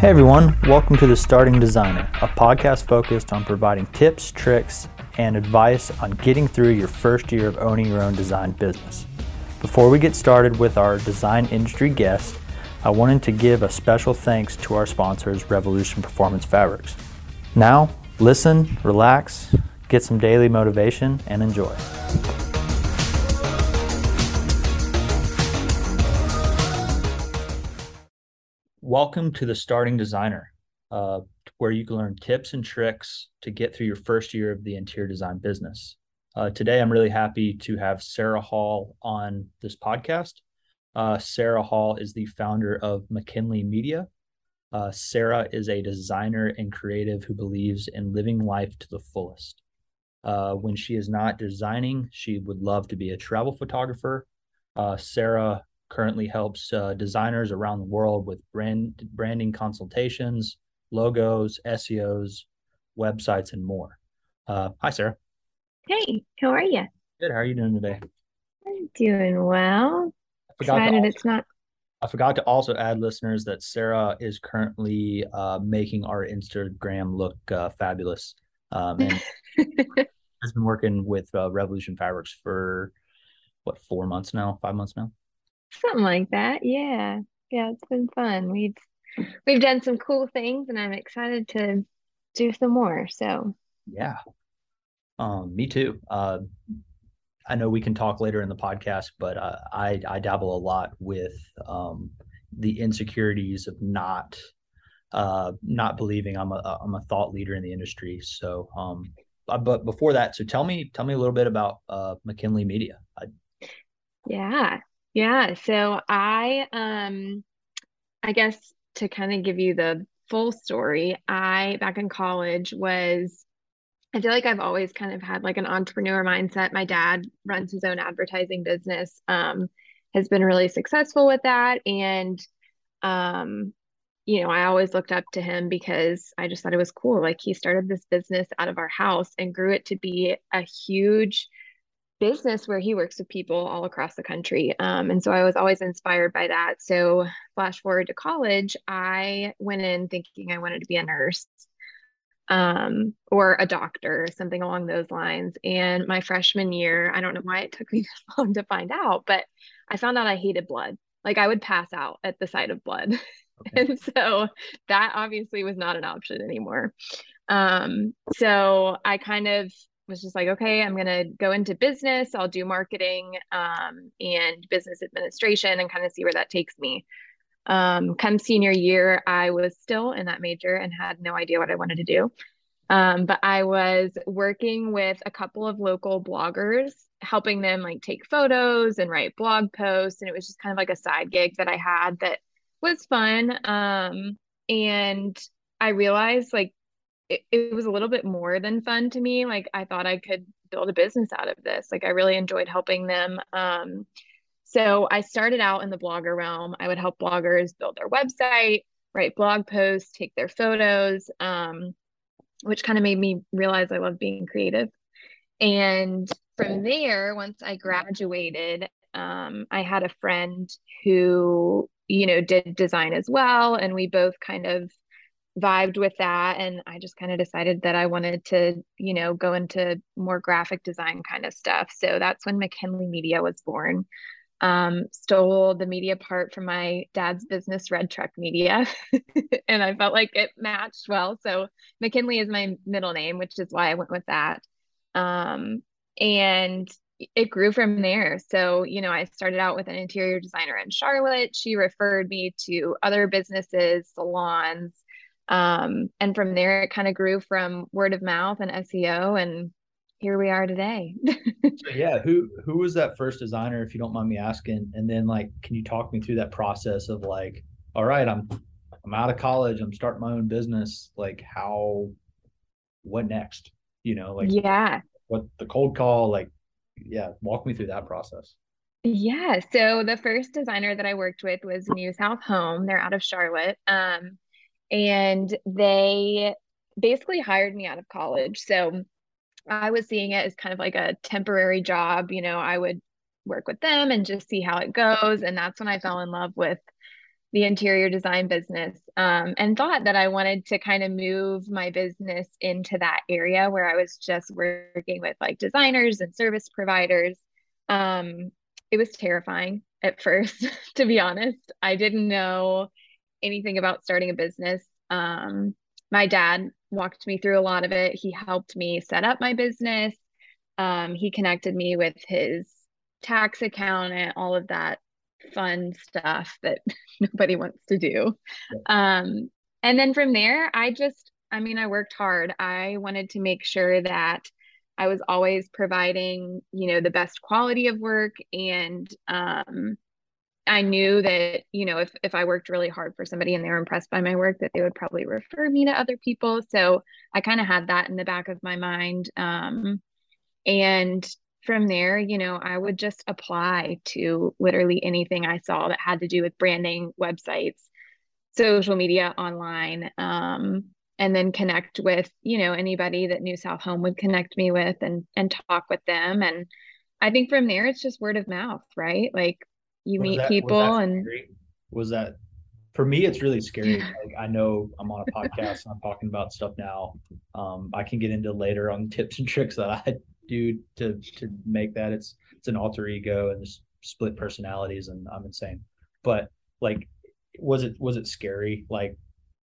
Hey everyone, welcome to The Starting Designer, a podcast focused on providing tips, tricks, and advice on getting through your first year of owning your own design business. Before we get started with our design industry guest, I wanted to give a special thanks to our sponsors, Revolution Performance Fabrics. Now, listen, relax, get some daily motivation, and enjoy. Welcome to the Starting Designer, uh, where you can learn tips and tricks to get through your first year of the interior design business. Uh, today, I'm really happy to have Sarah Hall on this podcast. Uh, Sarah Hall is the founder of McKinley Media. Uh, Sarah is a designer and creative who believes in living life to the fullest. Uh, when she is not designing, she would love to be a travel photographer. Uh, Sarah currently helps uh, designers around the world with brand branding consultations, logos, SEOs, websites, and more. Uh, hi, Sarah. Hey, how are you? Good. How are you doing today? I'm doing well. Excited also, it's not. I forgot to also add, listeners, that Sarah is currently uh, making our Instagram look uh, fabulous, um, and has been working with uh, Revolution Fabrics for what four months now, five months now. Something like that. Yeah. Yeah, it's been fun. We've we've done some cool things and I'm excited to do some more. So yeah. Um, me too. Uh I know we can talk later in the podcast, but uh, I I dabble a lot with um the insecurities of not uh not believing I'm a I'm a thought leader in the industry. So um uh, but before that, so tell me tell me a little bit about uh McKinley Media. I, yeah. Yeah, so I um I guess to kind of give you the full story, I back in college was I feel like I've always kind of had like an entrepreneur mindset. My dad runs his own advertising business, um, has been really successful with that. And um, you know, I always looked up to him because I just thought it was cool. Like he started this business out of our house and grew it to be a huge business where he works with people all across the country. Um, and so I was always inspired by that. So, flash forward to college, I went in thinking I wanted to be a nurse um, or a doctor, something along those lines. And my freshman year, I don't know why it took me this long to find out, but I found out I hated blood. Like I would pass out at the sight of blood. Okay. and so that obviously was not an option anymore. Um, so I kind of was just like, okay, I'm going to go into business. I'll do marketing um, and business administration and kind of see where that takes me. Um, come senior year, I was still in that major and had no idea what I wanted to do. Um, but I was working with a couple of local bloggers, helping them like take photos and write blog posts. And it was just kind of like a side gig that I had that was fun. Um, and I realized like it, it was a little bit more than fun to me. Like I thought I could build a business out of this. Like I really enjoyed helping them. Um, so I started out in the blogger realm. I would help bloggers build their website, write blog posts, take their photos, um, which kind of made me realize I love being creative. And from there, once I graduated, um, I had a friend who, you know, did design as well. And we both kind of vibed with that and i just kind of decided that i wanted to you know go into more graphic design kind of stuff so that's when mckinley media was born um, stole the media part from my dad's business red truck media and i felt like it matched well so mckinley is my middle name which is why i went with that um, and it grew from there. So, you know, I started out with an interior designer in Charlotte. She referred me to other businesses, salons, um, and from there, it kind of grew from word of mouth and SEO, and here we are today. so yeah, who who was that first designer, if you don't mind me asking? And then, like, can you talk me through that process of like, all right, I'm I'm out of college, I'm starting my own business. Like, how, what next? You know, like, yeah, what the cold call, like, yeah, walk me through that process. Yeah. So the first designer that I worked with was New South Home. They're out of Charlotte. Um, and they basically hired me out of college. So I was seeing it as kind of like a temporary job. You know, I would work with them and just see how it goes. And that's when I fell in love with the interior design business um, and thought that I wanted to kind of move my business into that area where I was just working with like designers and service providers. Um, it was terrifying at first, to be honest. I didn't know anything about starting a business. Um, my dad walked me through a lot of it. He helped me set up my business. Um, he connected me with his tax accountant, all of that fun stuff that nobody wants to do. Um, and then from there, I just, I mean, I worked hard. I wanted to make sure that I was always providing, you know, the best quality of work. And um, I knew that, you know, if, if I worked really hard for somebody and they were impressed by my work, that they would probably refer me to other people. So I kind of had that in the back of my mind. Um, and from there, you know, I would just apply to literally anything I saw that had to do with branding, websites, social media, online, um, and then connect with, you know, anybody that New South Home would connect me with and and talk with them. And I think from there, it's just word of mouth, right? Like you was meet that, people was and was that for me it's really scary like i know i'm on a podcast i'm talking about stuff now um, i can get into later on tips and tricks that i do to to make that. It's it's an alter ego and just split personalities, and I'm insane. But like, was it was it scary? Like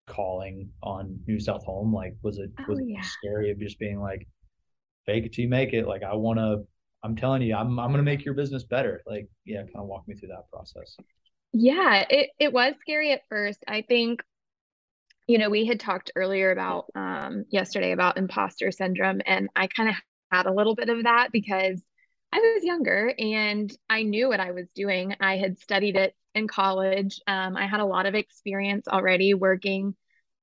calling on New South Home? Like, was it was oh, yeah. it scary of just being like, fake it till you make it? Like, I want to. I'm telling you, I'm I'm gonna make your business better. Like, yeah, kind of walk me through that process. Yeah, it it was scary at first. I think you know, we had talked earlier about um, yesterday about imposter syndrome, and I kind of had a little bit of that because I was younger and I knew what I was doing. I had studied it in college. Um, I had a lot of experience already working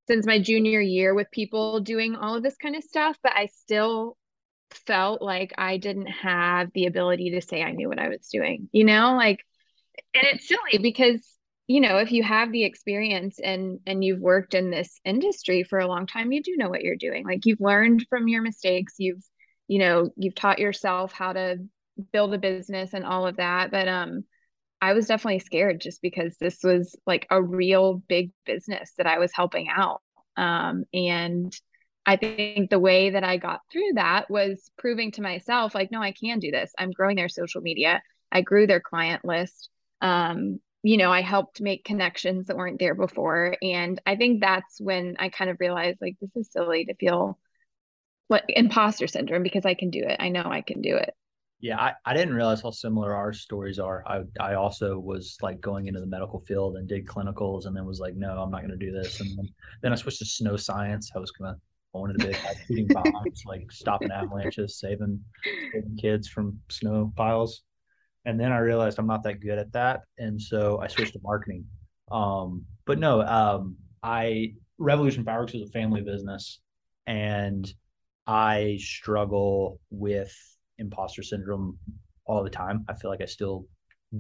since my junior year with people doing all of this kind of stuff, but I still felt like I didn't have the ability to say I knew what I was doing, you know, like, and it's silly because you know if you have the experience and and you've worked in this industry for a long time you do know what you're doing. Like you've learned from your mistakes. You've you know you've taught yourself how to build a business and all of that. But um i was definitely scared just because this was like a real big business that i was helping out. Um and i think the way that i got through that was proving to myself like no i can do this i'm growing their social media i grew their client list um you know i helped make connections that weren't there before and i think that's when i kind of realized like this is silly to feel what imposter syndrome because I can do it. I know I can do it. Yeah, I, I didn't realize how similar our stories are. I I also was like going into the medical field and did clinicals and then was like, no, I'm not gonna do this. And then, then I switched to snow science. I was gonna I wanted to be like shooting bombs, like stopping avalanches, saving saving kids from snow piles. And then I realized I'm not that good at that. And so I switched to marketing. Um, but no, um, I Revolution Fireworks is a family business and I struggle with imposter syndrome all the time. I feel like I still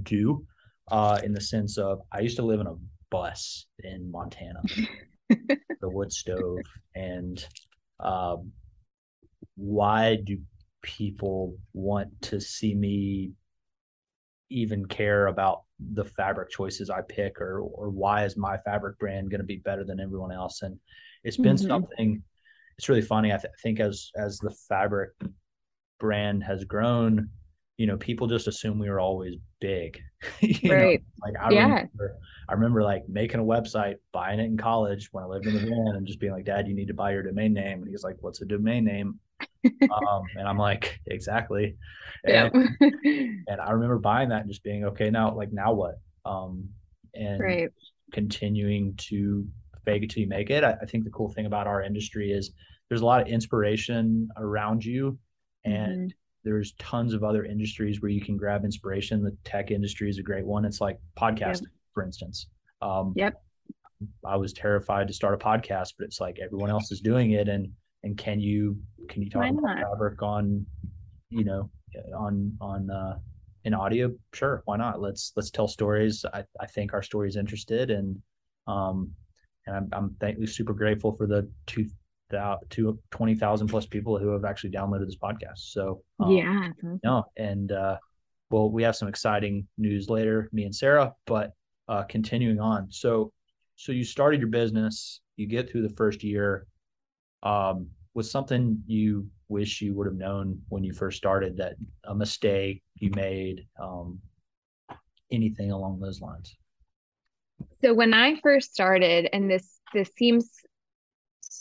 do, uh, in the sense of I used to live in a bus in Montana, the wood stove, and um, why do people want to see me even care about the fabric choices I pick, or or why is my fabric brand going to be better than everyone else? And it's been mm-hmm. something it's really funny. I, th- I think as as the fabric brand has grown, you know, people just assume we were always big. right. Know? Like I yeah. remember, I remember like making a website, buying it in college when I lived in the van, and just being like, "Dad, you need to buy your domain name." And he's like, "What's a domain name?" um, and I'm like, "Exactly." And, yeah. and I remember buying that and just being okay. Now, like, now what? Um, and right. continuing to fake it till you make it. I, I think the cool thing about our industry is there's a lot of inspiration around you and mm-hmm. There's tons of other industries where you can grab inspiration. The tech industry is a great one. It's like podcasting yep. for instance. Um, yep. I was terrified to start a podcast but it's like everyone else is doing it. And and can you can you talk about fabric on you know on on uh in audio? Sure why not? Let's let's tell stories. I, I think our story is interested. And um and i'm, I'm super grateful for the two to 20,000 plus people who have actually downloaded this podcast. So, um, yeah. No, and, uh, well, we have some exciting news later, me and Sarah, but uh, continuing on. So, so you started your business, you get through the first year. Um, was something you wish you would have known when you first started that a mistake you made, um, anything along those lines? So when I first started, and this this seems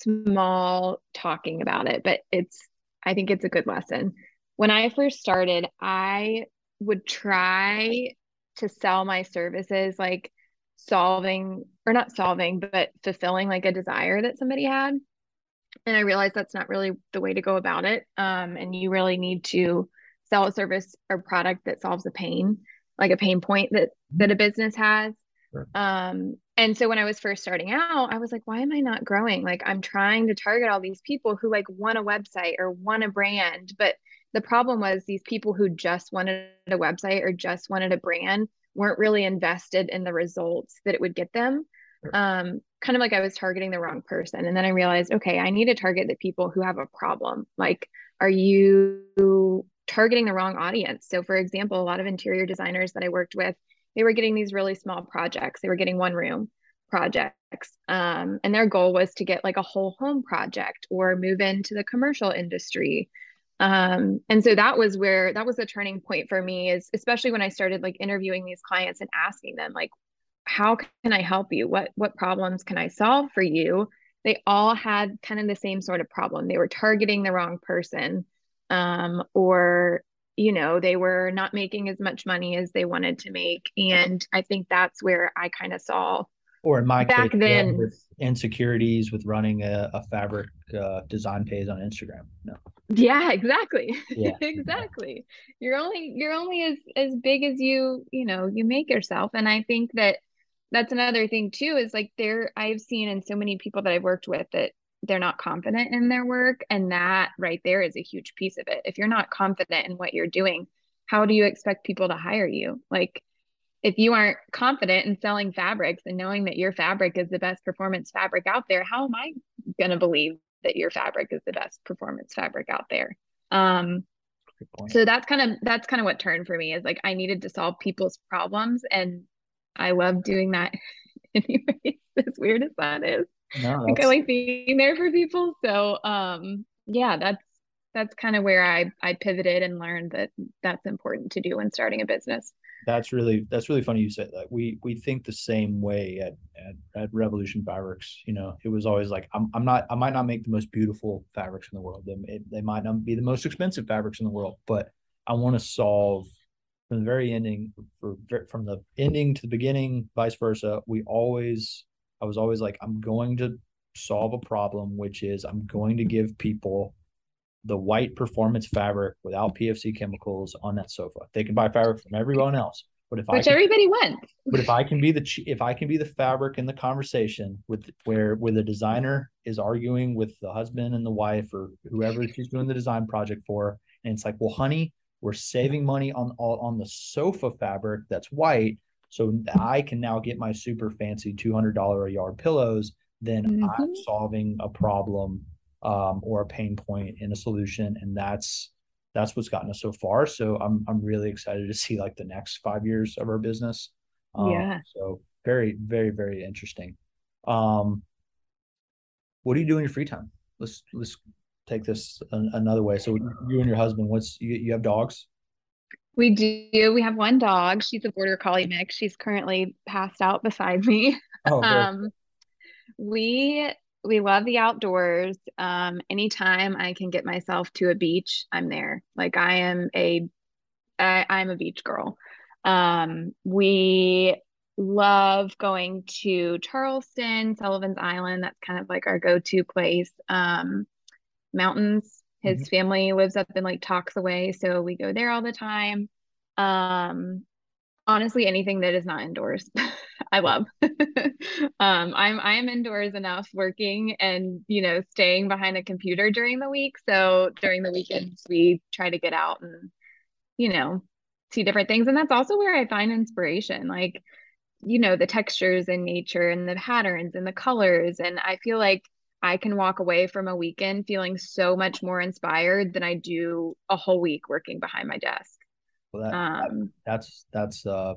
small talking about it, but it's I think it's a good lesson. When I first started, I would try to sell my services like solving or not solving, but fulfilling like a desire that somebody had. And I realized that's not really the way to go about it. Um, and you really need to sell a service or product that solves a pain, like a pain point that that a business has. Sure. Um, and so when I was first starting out, I was like, why am I not growing? Like I'm trying to target all these people who like want a website or want a brand, but the problem was these people who just wanted a website or just wanted a brand weren't really invested in the results that it would get them. Sure. Um, kind of like I was targeting the wrong person. And then I realized, okay, I need to target the people who have a problem. Like, are you targeting the wrong audience? So, for example, a lot of interior designers that I worked with, they were getting these really small projects. They were getting one room projects. Um, and their goal was to get like a whole home project or move into the commercial industry um, and so that was where that was the turning point for me is especially when i started like interviewing these clients and asking them like how can i help you what what problems can i solve for you they all had kind of the same sort of problem they were targeting the wrong person um, or you know they were not making as much money as they wanted to make and i think that's where i kind of saw or in my back case, then with insecurities with running a, a fabric uh, design page on Instagram. No. Yeah, exactly. Yeah. exactly. You're only you're only as as big as you you know you make yourself, and I think that that's another thing too. Is like there I've seen in so many people that I've worked with that they're not confident in their work, and that right there is a huge piece of it. If you're not confident in what you're doing, how do you expect people to hire you? Like if you aren't confident in selling fabrics and knowing that your fabric is the best performance fabric out there, how am I going to believe that your fabric is the best performance fabric out there? Um, so that's kind of that's kind of what turned for me is like I needed to solve people's problems, and I love doing that. Anyways, as weird as that is, no, like I like being there for people. So, um, yeah, that's that's kind of where I I pivoted and learned that that's important to do when starting a business. That's really that's really funny you said that. We we think the same way at, at, at revolution fabrics you know? It was always like I'm, I'm not i might not make the most beautiful fabrics in the world. They, they might not be the most expensive fabrics in the world but i want to solve from the very ending for from the ending to the beginning vice versa. We always i was always like i'm going to solve a problem which is i'm going to give people the white performance fabric without PFC chemicals on that sofa. They can buy fabric from everyone else, but if which I can, everybody went. But if I can be the if I can be the fabric in the conversation with where where the designer is arguing with the husband and the wife or whoever she's doing the design project for, and it's like, well, honey, we're saving money on all on the sofa fabric that's white, so I can now get my super fancy two hundred dollar a yard pillows. Then mm-hmm. I'm solving a problem um, or a pain point in a solution, and that's that's what's gotten us so far. So I'm I'm really excited to see like the next five years of our business. Um, yeah. So very very very interesting. Um, what do you do in your free time? Let's let's take this an, another way. So you and your husband, what's you, you have dogs? We do. We have one dog. She's a border collie mix. She's currently passed out beside me. Oh, um, we we love the outdoors. Um, anytime I can get myself to a beach, I'm there. Like I am a, I, I'm a beach girl. Um, we love going to Charleston, Sullivan's Island. That's kind of like our go-to place. Um, mountains. His mm-hmm. family lives up in like Toxaway, so we go there all the time. Um, honestly anything that is not indoors i love um i'm i'm indoors enough working and you know staying behind a computer during the week so during the weekends we try to get out and you know see different things and that's also where i find inspiration like you know the textures in nature and the patterns and the colors and i feel like i can walk away from a weekend feeling so much more inspired than i do a whole week working behind my desk well, that, um, that's that's uh,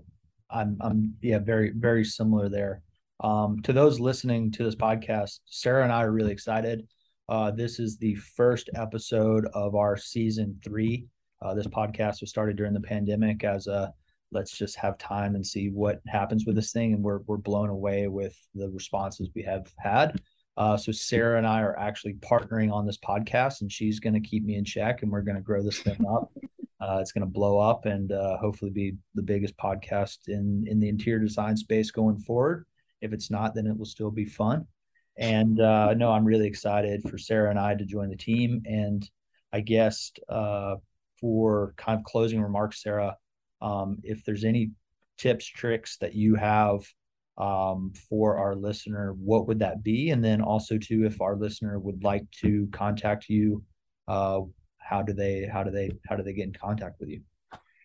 I'm I'm yeah very very similar there. Um, to those listening to this podcast, Sarah and I are really excited. Uh, this is the first episode of our season three. Uh, this podcast was started during the pandemic as a let's just have time and see what happens with this thing, and we're we're blown away with the responses we have had. Uh, so Sarah and I are actually partnering on this podcast, and she's going to keep me in check, and we're going to grow this thing up. Uh, it's going to blow up and uh, hopefully be the biggest podcast in in the interior design space going forward. If it's not, then it will still be fun. And uh, no, I'm really excited for Sarah and I to join the team. And I guess uh, for kind of closing remarks, Sarah, um, if there's any tips, tricks that you have um, for our listener, what would that be? And then also too, if our listener would like to contact you, uh, how do they how do they how do they get in contact with you?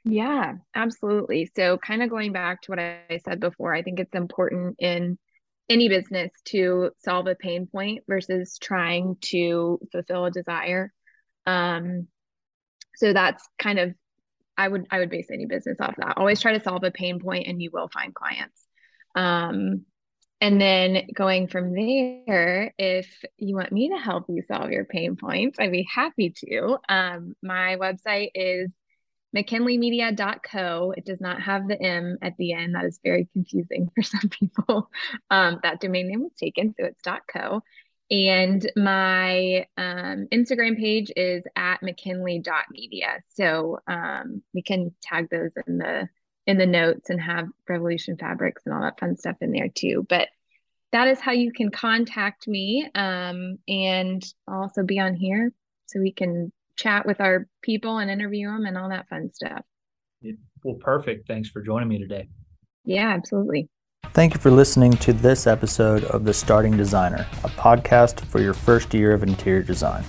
Yeah, absolutely. So kind of going back to what I said before, I think it's important in any business to solve a pain point versus trying to fulfill a desire. Um, so that's kind of I would I would base any business off that. Always try to solve a pain point and you will find clients. Um, and then going from there, if you want me to help you solve your pain points, I'd be happy to. Um, my website is mckinleymedia.co. It does not have the M at the end. That is very confusing for some people. Um, that domain name was taken, so it's .co. And my um, Instagram page is at mckinley.media. So um, we can tag those in the in the notes and have Revolution fabrics and all that fun stuff in there too. But that is how you can contact me um, and also be on here so we can chat with our people and interview them and all that fun stuff. Well, perfect. Thanks for joining me today. Yeah, absolutely. Thank you for listening to this episode of The Starting Designer, a podcast for your first year of interior design.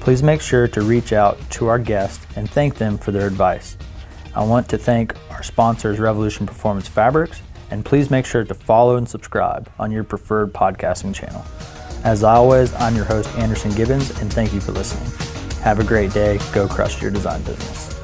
Please make sure to reach out to our guest and thank them for their advice. I want to thank our sponsors, Revolution Performance Fabrics, and please make sure to follow and subscribe on your preferred podcasting channel. As always, I'm your host, Anderson Gibbons, and thank you for listening. Have a great day. Go crush your design business.